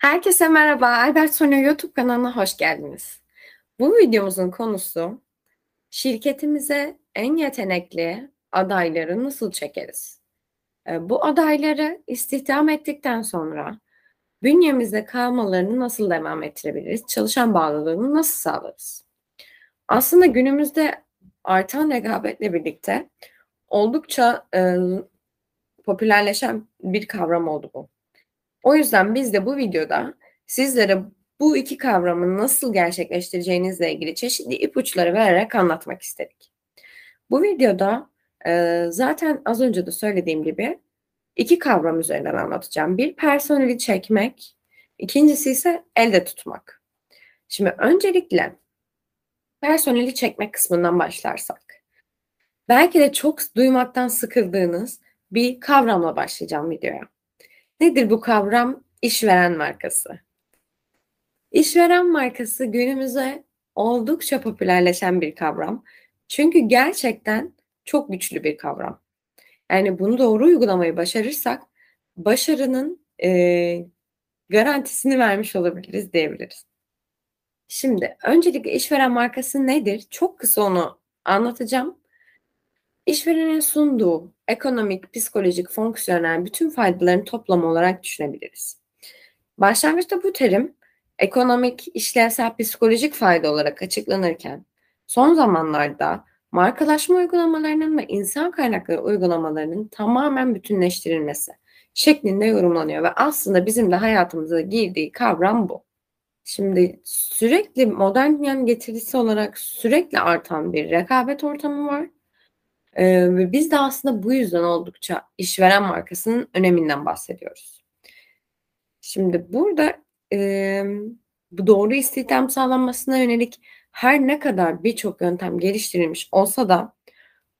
Herkese merhaba. Albert Sonya YouTube kanalına hoş geldiniz. Bu videomuzun konusu şirketimize en yetenekli adayları nasıl çekeriz? Ee, bu adayları istihdam ettikten sonra bünyemizde kalmalarını nasıl devam ettirebiliriz? Çalışan bağlılığını nasıl sağlarız? Aslında günümüzde artan rekabetle birlikte oldukça e, popülerleşen bir kavram oldu bu. O yüzden biz de bu videoda sizlere bu iki kavramı nasıl gerçekleştireceğinizle ilgili çeşitli ipuçları vererek anlatmak istedik. Bu videoda e, zaten az önce de söylediğim gibi iki kavram üzerinden anlatacağım. Bir personeli çekmek, ikincisi ise elde tutmak. Şimdi öncelikle personeli çekmek kısmından başlarsak. Belki de çok duymaktan sıkıldığınız bir kavramla başlayacağım videoya. Nedir bu kavram? İşveren markası. İşveren markası günümüze oldukça popülerleşen bir kavram. Çünkü gerçekten çok güçlü bir kavram. Yani bunu doğru uygulamayı başarırsak başarının e, garantisini vermiş olabiliriz diyebiliriz. Şimdi öncelikle işveren markası nedir? Çok kısa onu anlatacağım. İşverenin sunduğu ekonomik, psikolojik, fonksiyonel bütün faydaların toplamı olarak düşünebiliriz. Başlangıçta bu terim ekonomik, işlevsel, psikolojik fayda olarak açıklanırken son zamanlarda markalaşma uygulamalarının ve insan kaynakları uygulamalarının tamamen bütünleştirilmesi şeklinde yorumlanıyor ve aslında bizim de hayatımıza girdiği kavram bu. Şimdi sürekli modern dünyanın getirisi olarak sürekli artan bir rekabet ortamı var ee, biz de aslında bu yüzden oldukça işveren markasının öneminden bahsediyoruz. Şimdi burada e, bu doğru istihdam sağlanmasına yönelik her ne kadar birçok yöntem geliştirilmiş olsa da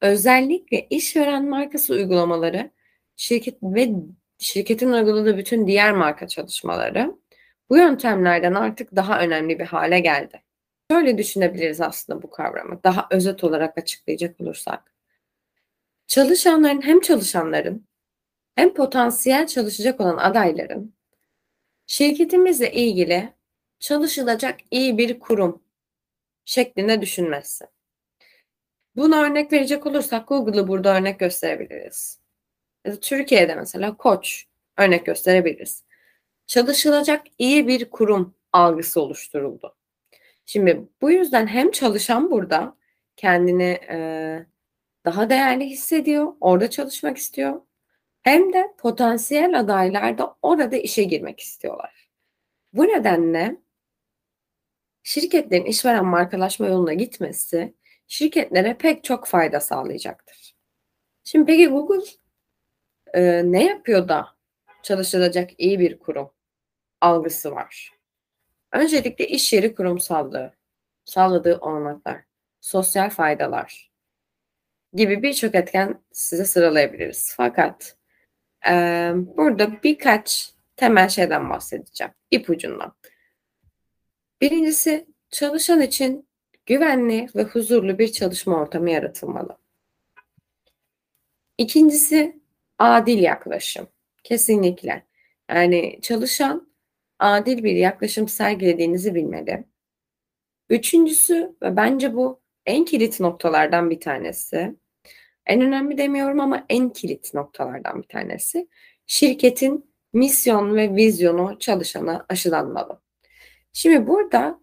özellikle işveren markası uygulamaları şirket ve şirketin uyguladığı bütün diğer marka çalışmaları bu yöntemlerden artık daha önemli bir hale geldi. Şöyle düşünebiliriz aslında bu kavramı daha özet olarak açıklayacak olursak. Çalışanların hem çalışanların hem potansiyel çalışacak olan adayların şirketimizle ilgili çalışılacak iyi bir kurum şeklinde düşünmesi. Buna örnek verecek olursak Google'ı burada örnek gösterebiliriz. Ya da Türkiye'de mesela Koç örnek gösterebiliriz. Çalışılacak iyi bir kurum algısı oluşturuldu. Şimdi bu yüzden hem çalışan burada kendini e, daha değerli hissediyor, orada çalışmak istiyor. Hem de potansiyel adaylar da orada işe girmek istiyorlar. Bu nedenle şirketlerin işveren markalaşma yoluna gitmesi şirketlere pek çok fayda sağlayacaktır. Şimdi peki Google e, ne yapıyor da çalışılacak iyi bir kurum algısı var? Öncelikle iş yeri kurumsallığı, sağladığı olanaklar, sosyal faydalar, gibi birçok etken size sıralayabiliriz. Fakat e, burada birkaç temel şeyden bahsedeceğim. İpucundan. Birincisi çalışan için güvenli ve huzurlu bir çalışma ortamı yaratılmalı. İkincisi adil yaklaşım. Kesinlikle. Yani çalışan adil bir yaklaşım sergilediğinizi bilmeli. Üçüncüsü ve bence bu en kilit noktalardan bir tanesi. En önemli demiyorum ama en kilit noktalardan bir tanesi. Şirketin misyon ve vizyonu çalışana aşılanmalı. Şimdi burada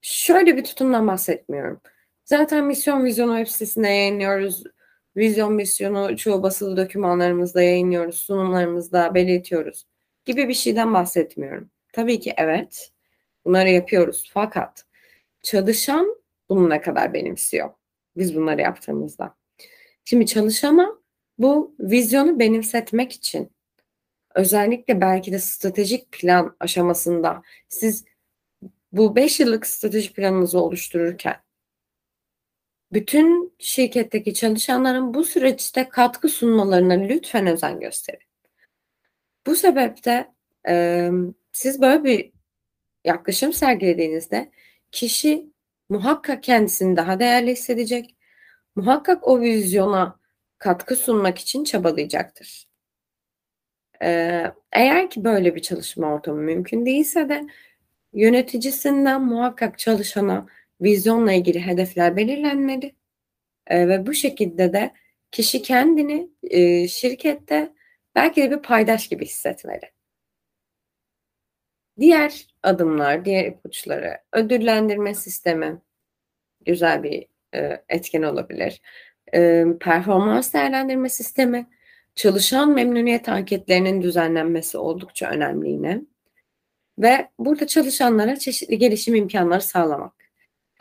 şöyle bir tutumdan bahsetmiyorum. Zaten misyon vizyonu web sitesinde yayınlıyoruz. Vizyon misyonu çoğu basılı dokümanlarımızda yayınlıyoruz, sunumlarımızda belirtiyoruz gibi bir şeyden bahsetmiyorum. Tabii ki evet. Bunları yapıyoruz. Fakat çalışan bunu ne kadar benimsiyor? Biz bunları yaptığımızda. Şimdi çalışana bu vizyonu benimsetmek için özellikle belki de stratejik plan aşamasında siz bu 5 yıllık stratejik planınızı oluştururken bütün şirketteki çalışanların bu süreçte katkı sunmalarına lütfen özen gösterin. Bu sebeple e, siz böyle bir yaklaşım sergilediğinizde kişi muhakkak kendisini daha değerli hissedecek muhakkak o vizyona katkı sunmak için çabalayacaktır. Eee, eğer ki böyle bir çalışma ortamı mümkün değilse de yöneticisinden muhakkak çalışana vizyonla ilgili hedefler belirlenmeli. Eee, ve bu şekilde de kişi kendini, eee, şirkette belki de bir paydaş gibi hissetmeli. Diğer adımlar, diğer ipuçları, ödüllendirme sistemi güzel bir, eee, etken olabilir. Eee, performans değerlendirme sistemi, çalışan memnuniyet anketlerinin düzenlenmesi oldukça önemli yine. Ve burada çalışanlara çeşitli gelişim imkânları sağlamak.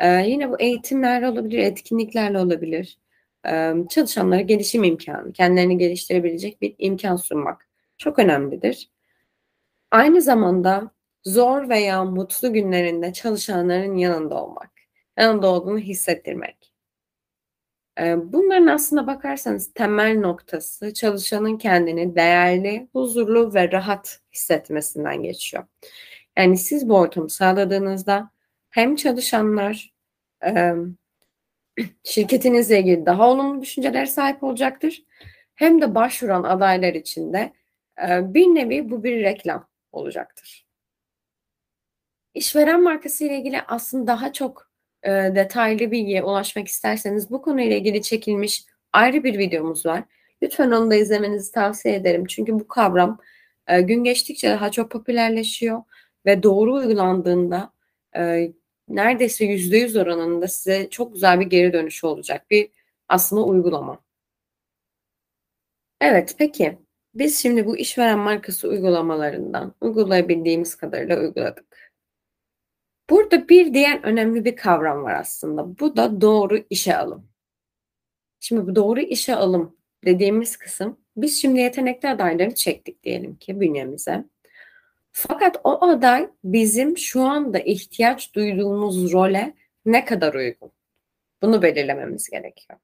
Eee, yine bu eğitimler olabilir, etkinliklerle olabilir. Emm, çalışanlara gelişim imkânı, kendilerini geliştirebilecek bir imkân sunmak çok önemlidir. Aynı zamanda zor veya mutlu günlerinde çalışanların yanında olmak, yanında olduğunu hissettirmek. Eee, bunların aslına bakarsanız temel noktası çalışanın kendini değerli, huzurlu ve rahat hissetmesinden geçiyor. Yani siz bu ortamı sağladığınızda hem çalışanlar, şirketinizle ilgili daha olumlu düşüncelere sahip olacaktır hem de başvuran adaylar için de, bir nevi bu bir reklam olacaktır. İşveren markası ile ilgili aslında daha çok, eee, detaylı bilgiye ulaşmak isterseniz bu konuyla ilgili çekilmiş ayrı bir videomuz var. Lütfen onu da izlemenizi tavsiye ederim. Çünkü bu kavram, eee, gün geçtikçe daha çok popülerleşiyor ve doğru uygulandığında, eee, neredeyse %100 oranında size çok güzel bir geri dönüşü olacak bir aslında uygulama. Evet, peki biz şimdi bu işveren markası uygulamalarından uygulayabildiğimiz kadarıyla uyguladık. Burada bir diğer önemli bir kavram var aslında. Bu da doğru işe alım. Şimdi bu doğru işe alım dediğimiz kısım, biz şimdi yetenekli adayları çektik diyelim ki bünyemize. Fakat o aday bizim şu anda ihtiyaç duyduğumuz role ne kadar uygun? Bunu belirlememiz gerekiyor.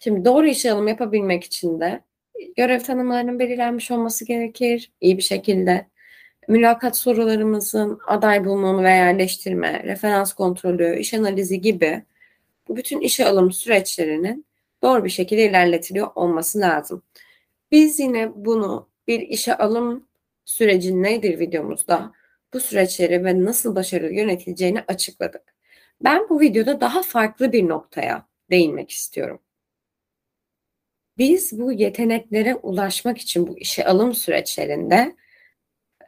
Şimdi doğru işe alım yapabilmek için de görev tanımlarının belirlenmiş olması gerekir iyi bir şekilde. Mülakat sorularımızın aday bulunumunu ve yerleştirme, referans kontrolü, iş analizi gibi bu bütün işe alım süreçlerinin doğru bir şekilde ilerletiliyor olması lazım. Biz yine bunu bir işe alım süreci nedir videomuzda bu süreçleri ve nasıl başarılı yönetileceğini açıkladık. Ben bu videoda daha farklı bir noktaya değinmek istiyorum. Biz bu yeteneklere ulaşmak için bu işe alım süreçlerinde,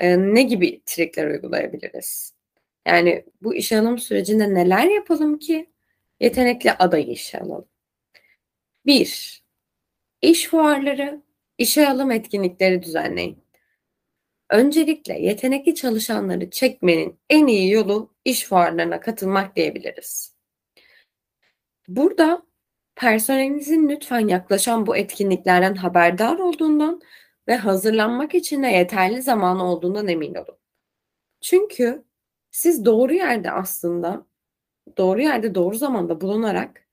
ne gibi trikler uygulayabiliriz? Yani bu işe alım sürecinde neler yapalım ki yetenekli adayı işe alalım? 1. İş fuarları, işe alım etkinlikleri düzenleyin. Öncelikle yetenekli çalışanları çekmenin en iyi yolu iş fuarlarına katılmak diyebiliriz. Burada personelinizin lütfen yaklaşan bu etkinliklerden haberdar olduğundan ve hazırlanmak için de yeterli zamanı olduğundan emin olun. Çünkü siz doğru yerde aslında, doğru yerde doğru zamanda bulunarak,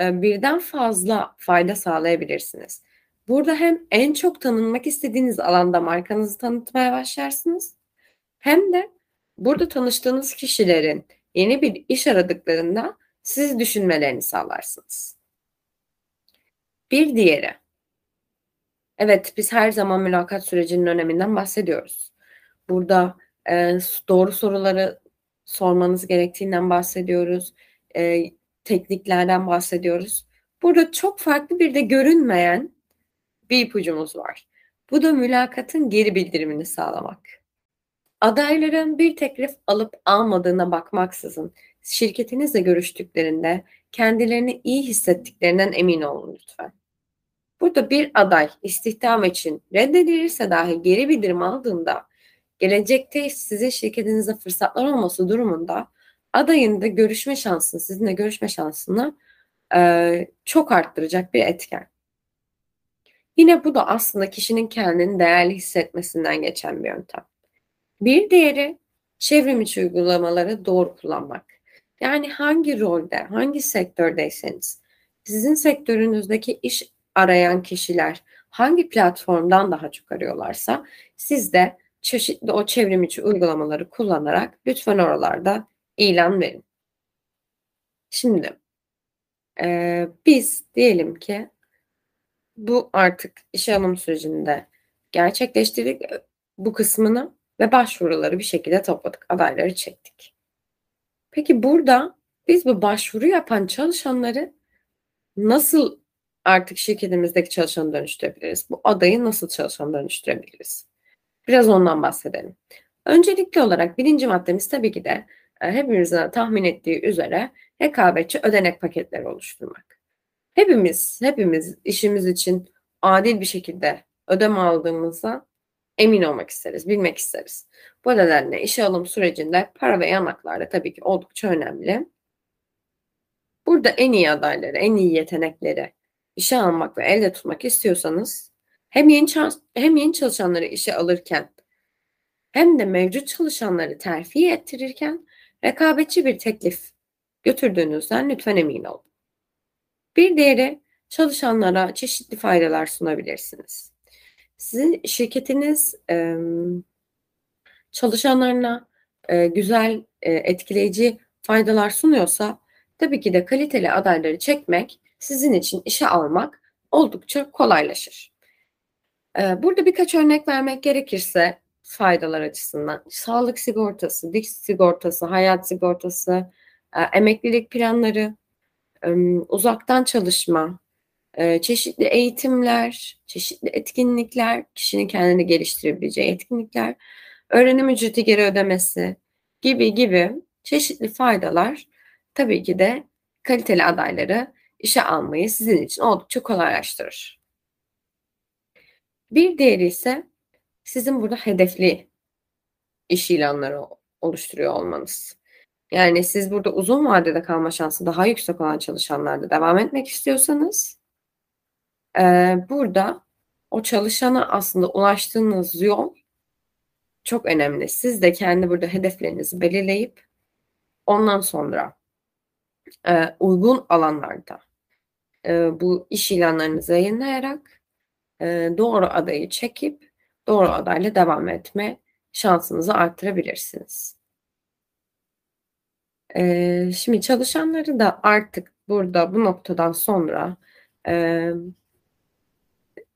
eee, birden fazla fayda sağlayabilirsiniz. Burada hem en çok tanınmak istediğiniz alanda markanızı tanıtmaya başlarsınız hem de burada tanıştığınız kişilerin yeni bir iş aradıklarında sizi düşünmelerini sağlarsınız. Bir diğeri Evet, biz her zaman mülakat sürecinin öneminden bahsediyoruz. Burada, s doğru soruları sormanız gerektiğinden bahsediyoruz. Eee, tekniklerden bahsediyoruz. Burada çok farklı bir de görünmeyen bir ipucumuz var. Bu da mülakatın geri bildirimini sağlamak. Adayların bir teklif alıp almadığına bakmaksızın şirketinizle görüştüklerinde kendilerini iyi hissettiklerinden emin olun lütfen. Burada bir aday istihdam için reddedilirse dahi geri bildirim aldığında gelecekte sizin şirketinizde fırsatlar olması durumunda adayın da görüşme şansını, sizinle görüşme şansını, eee, çok arttıracak bir etken. Yine bu da aslında kişinin kendini değerli hissetmesinden geçen bir yöntem. Bir diğeri çevrim içi uygulamaları doğru kullanmak. Yani hangi rolde, hangi sektördeyseniz sizin sektörünüzdeki iş arayan kişiler hangi platformdan daha çok arıyorlarsa siz de çeşitli o çevrim içi uygulamaları kullanarak lütfen oralarda ilan verin. Şimdi, eee, biz diyelim ki bu artık işe alım sürecinde gerçekleştirdik bu kısmını ve başvuruları bir şekilde topladık. Adayları çektik. Peki burada biz bu başvuru yapan çalışanları nasıl artık şirketimizdeki çalışanı dönüştürebiliriz? Bu adayı nasıl çalışan dönüştürebiliriz? Biraz ondan bahsedelim. Öncelikli olarak birinci maddemiz tabii ki de e, hepimizin tahmin ettiği üzere rekabetçi ödenek paketleri oluşturmak. Hepimiz, hepimiz işimiz için adil bir şekilde ödeme aldığımızda emin olmak isteriz, bilmek isteriz. Bu nedenle işe alım sürecinde para ve yanaklar da tabii ki oldukça önemli. Burada en iyi adayları, en iyi yetenekleri işe almak ve elde tutmak istiyorsanız hem yeni, hem yeni çalışanları işe alırken hem de mevcut çalışanları terfi ettirirken rekabetçi bir teklif götürdüğünüzden lütfen emin olun. Bir diğeri çalışanlara çeşitli faydalar sunabilirsiniz. Sizin şirketiniz çalışanlarına e, güzel, e, etkileyici faydalar sunuyorsa tabii ki de kaliteli adayları çekmek sizin için işe almak oldukça kolaylaşır. E, burada birkaç örnek vermek gerekirse faydalar açısından sağlık sigortası, diş sigortası, hayat sigortası, e, emeklilik planları, e, uzaktan çalışma, e, çeşitli eğitimler, çeşitli etkinlikler, kişinin kendini geliştirebileceği etkinlikler, öğrenim ücreti geri ödemesi gibi gibi çeşitli faydalar tabii ki de kaliteli adayları işe almayı sizin için oldukça kolaylaştırır. Bir diğeri ise sizin burada hedefli iş ilanları oluşturuyor olmanız. Yani siz burada uzun vadede kalma şansı daha yüksek olan çalışanlarda devam etmek istiyorsanız e, burada o çalışana aslında ulaştığınız yol çok önemli. Siz de kendi burada hedeflerinizi belirleyip ondan sonra e, uygun alanlarda e, bu iş ilanlarınızı yayınlayarak e, doğru adayı çekip doğru adayla devam etme şansınızı arttırabilirsiniz. E, şimdi çalışanları da artık burada bu noktadan sonra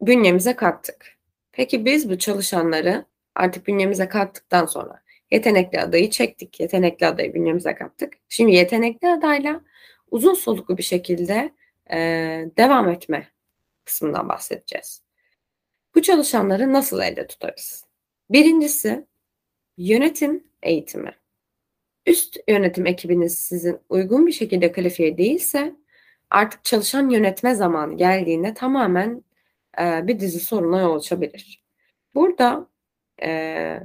bünyemize kattık. Peki biz bu çalışanları artık bünyemize kattıktan sonra yetenekli adayı çektik. Yetenekli adayı bünyemize kattık. Şimdi yetenekli adayla uzun soluklu bir şekilde e, devam etme kısmından bahsedeceğiz. Bu çalışanları nasıl elde tutarız? Birincisi yönetim eğitimi. Üst yönetim ekibiniz sizin uygun bir şekilde kalifiye değilse artık çalışan yönetme zamanı geldiğinde tamamen e, bir dizi soruna yol açabilir. Burada e,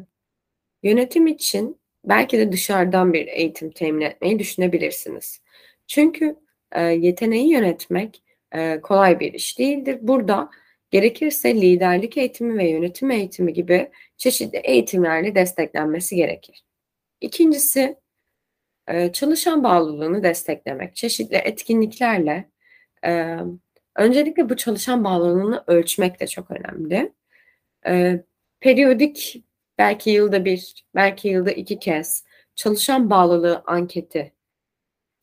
yönetim için belki de dışarıdan bir eğitim temin etmeyi düşünebilirsiniz. Çünkü e, yeteneği yönetmek e, kolay bir iş değildir. Burada gerekirse liderlik eğitimi ve yönetim eğitimi gibi çeşitli eğitimlerle desteklenmesi gerekir. İkincisi e, çalışan bağlılığını desteklemek. Çeşitli etkinliklerle öncelikle bu çalışan bağlılığını ölçmek de çok önemli. Periyodik belki yılda bir, belki yılda iki kez çalışan bağlılığı anketi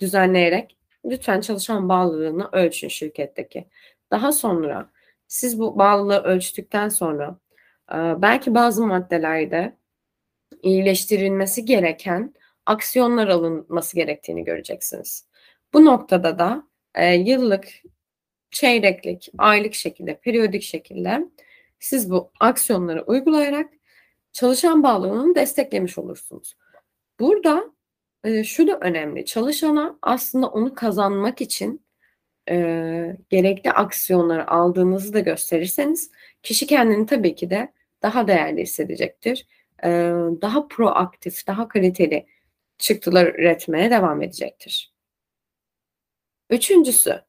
düzenleyerek lütfen çalışan bağlılığını ölçün şirketteki. Daha sonra siz bu bağlılığı ölçtükten sonra belki bazı maddelerde iyileştirilmesi gereken aksiyonlar alınması gerektiğini göreceksiniz. Bu noktada da e, yıllık, çeyreklik, aylık şekilde, periyodik şekilde siz bu aksiyonları uygulayarak çalışan bağlılığını desteklemiş olursunuz. Burada e, şu da önemli. Çalışana aslında onu kazanmak için e, gerekli aksiyonları aldığınızı da gösterirseniz kişi kendini tabii ki de daha değerli hissedecektir. E, daha proaktif, daha kaliteli çıktılar üretmeye devam edecektir. Üçüncüsü,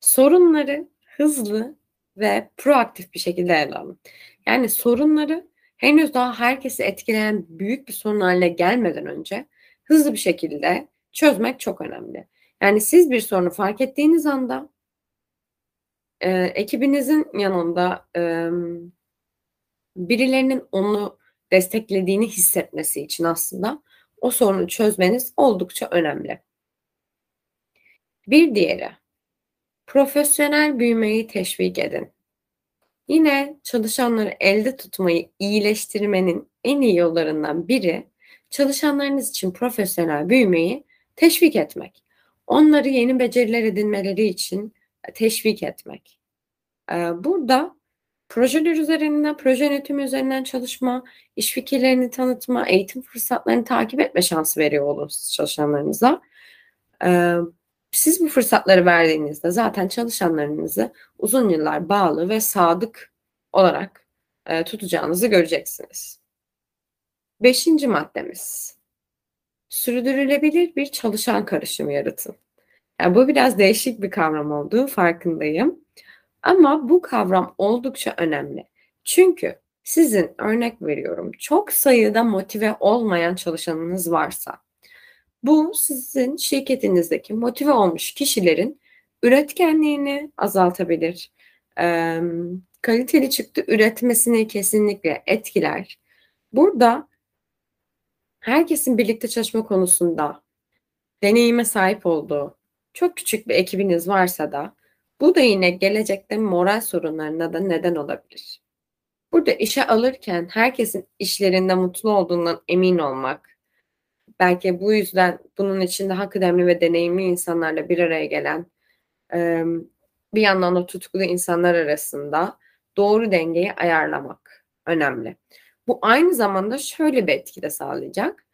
sorunları hızlı ve proaktif bir şekilde ele alın. Yani sorunları henüz daha herkesi etkileyen büyük bir sorun haline gelmeden önce hızlı bir şekilde çözmek çok önemli. Yani siz bir sorunu fark ettiğiniz anda e, ekibinizin yanında e, birilerinin onu desteklediğini hissetmesi için aslında o sorunu çözmeniz oldukça önemli. Bir diğeri, profesyonel büyümeyi teşvik edin. Yine çalışanları elde tutmayı iyileştirmenin en iyi yollarından biri çalışanlarınız için profesyonel büyümeyi teşvik etmek. Onları yeni beceriler edinmeleri için teşvik etmek. Burada projeler üzerinden, proje yönetimi üzerinden çalışma, iş fikirlerini tanıtma, eğitim fırsatlarını takip etme şansı veriyor olursunuz çalışanlarınıza. Siz bu fırsatları verdiğinizde zaten çalışanlarınızı uzun yıllar bağlı ve sadık olarak tutacağınızı göreceksiniz. Beşinci maddemiz. Sürdürülebilir bir çalışan karışımı yaratın. Yani bu biraz değişik bir kavram olduğu farkındayım. Ama bu kavram oldukça önemli. Çünkü sizin örnek veriyorum çok sayıda motive olmayan çalışanınız varsa bu sizin şirketinizdeki motive olmuş kişilerin üretkenliğini azaltabilir. E, kaliteli çıktı üretmesini kesinlikle etkiler. Burada herkesin birlikte çalışma konusunda deneyime sahip olduğu çok küçük bir ekibiniz varsa da bu da yine gelecekte moral sorunlarına da neden olabilir. Burada işe alırken herkesin işlerinde mutlu olduğundan emin olmak, belki bu yüzden bunun içinde daha kıdemli ve deneyimli insanlarla bir araya gelen bir yandan da tutkulu insanlar arasında doğru dengeyi ayarlamak önemli. Bu aynı zamanda şöyle bir etki de sağlayacak.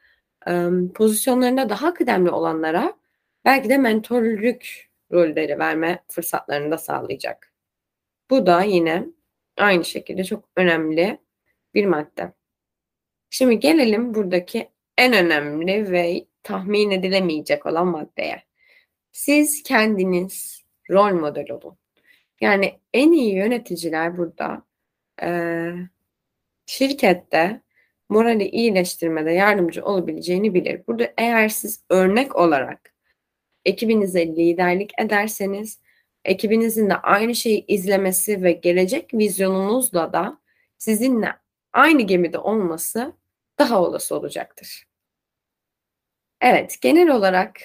Pozisyonlarında daha kıdemli olanlara belki de mentörlük rolleri verme fırsatlarını da sağlayacak. Bu da yine aynı şekilde çok önemli bir madde. Şimdi gelelim buradaki en önemli ve tahmin edilemeyecek olan maddeye. Siz kendiniz rol model olun. Yani en iyi yöneticiler burada e, şirkette morali iyileştirmede yardımcı olabileceğini bilir. Burada eğer siz örnek olarak ekibinize liderlik ederseniz ekibinizin de aynı şeyi izlemesi ve gelecek vizyonunuzla da sizinle aynı gemide olması daha olası olacaktır. Evet, genel olarak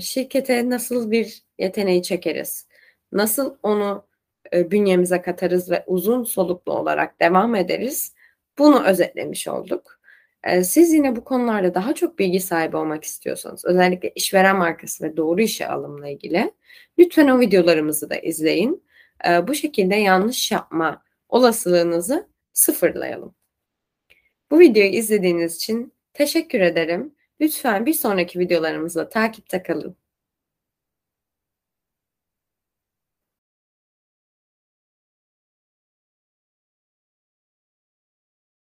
şirkete nasıl bir yeteneği çekeriz? Nasıl onu e, bünyemize katarız ve uzun soluklu olarak devam ederiz? Bunu özetlemiş olduk. E, siz yine bu konularda daha çok bilgi sahibi olmak istiyorsanız, özellikle işveren markası ve doğru işe alımla ilgili lütfen o videolarımızı da izleyin. E, bu şekilde yanlış yapma olasılığınızı sıfırlayalım. Bu videoyu izlediğiniz için teşekkür ederim. Lütfen bir sonraki videolarımızda takipte kalın.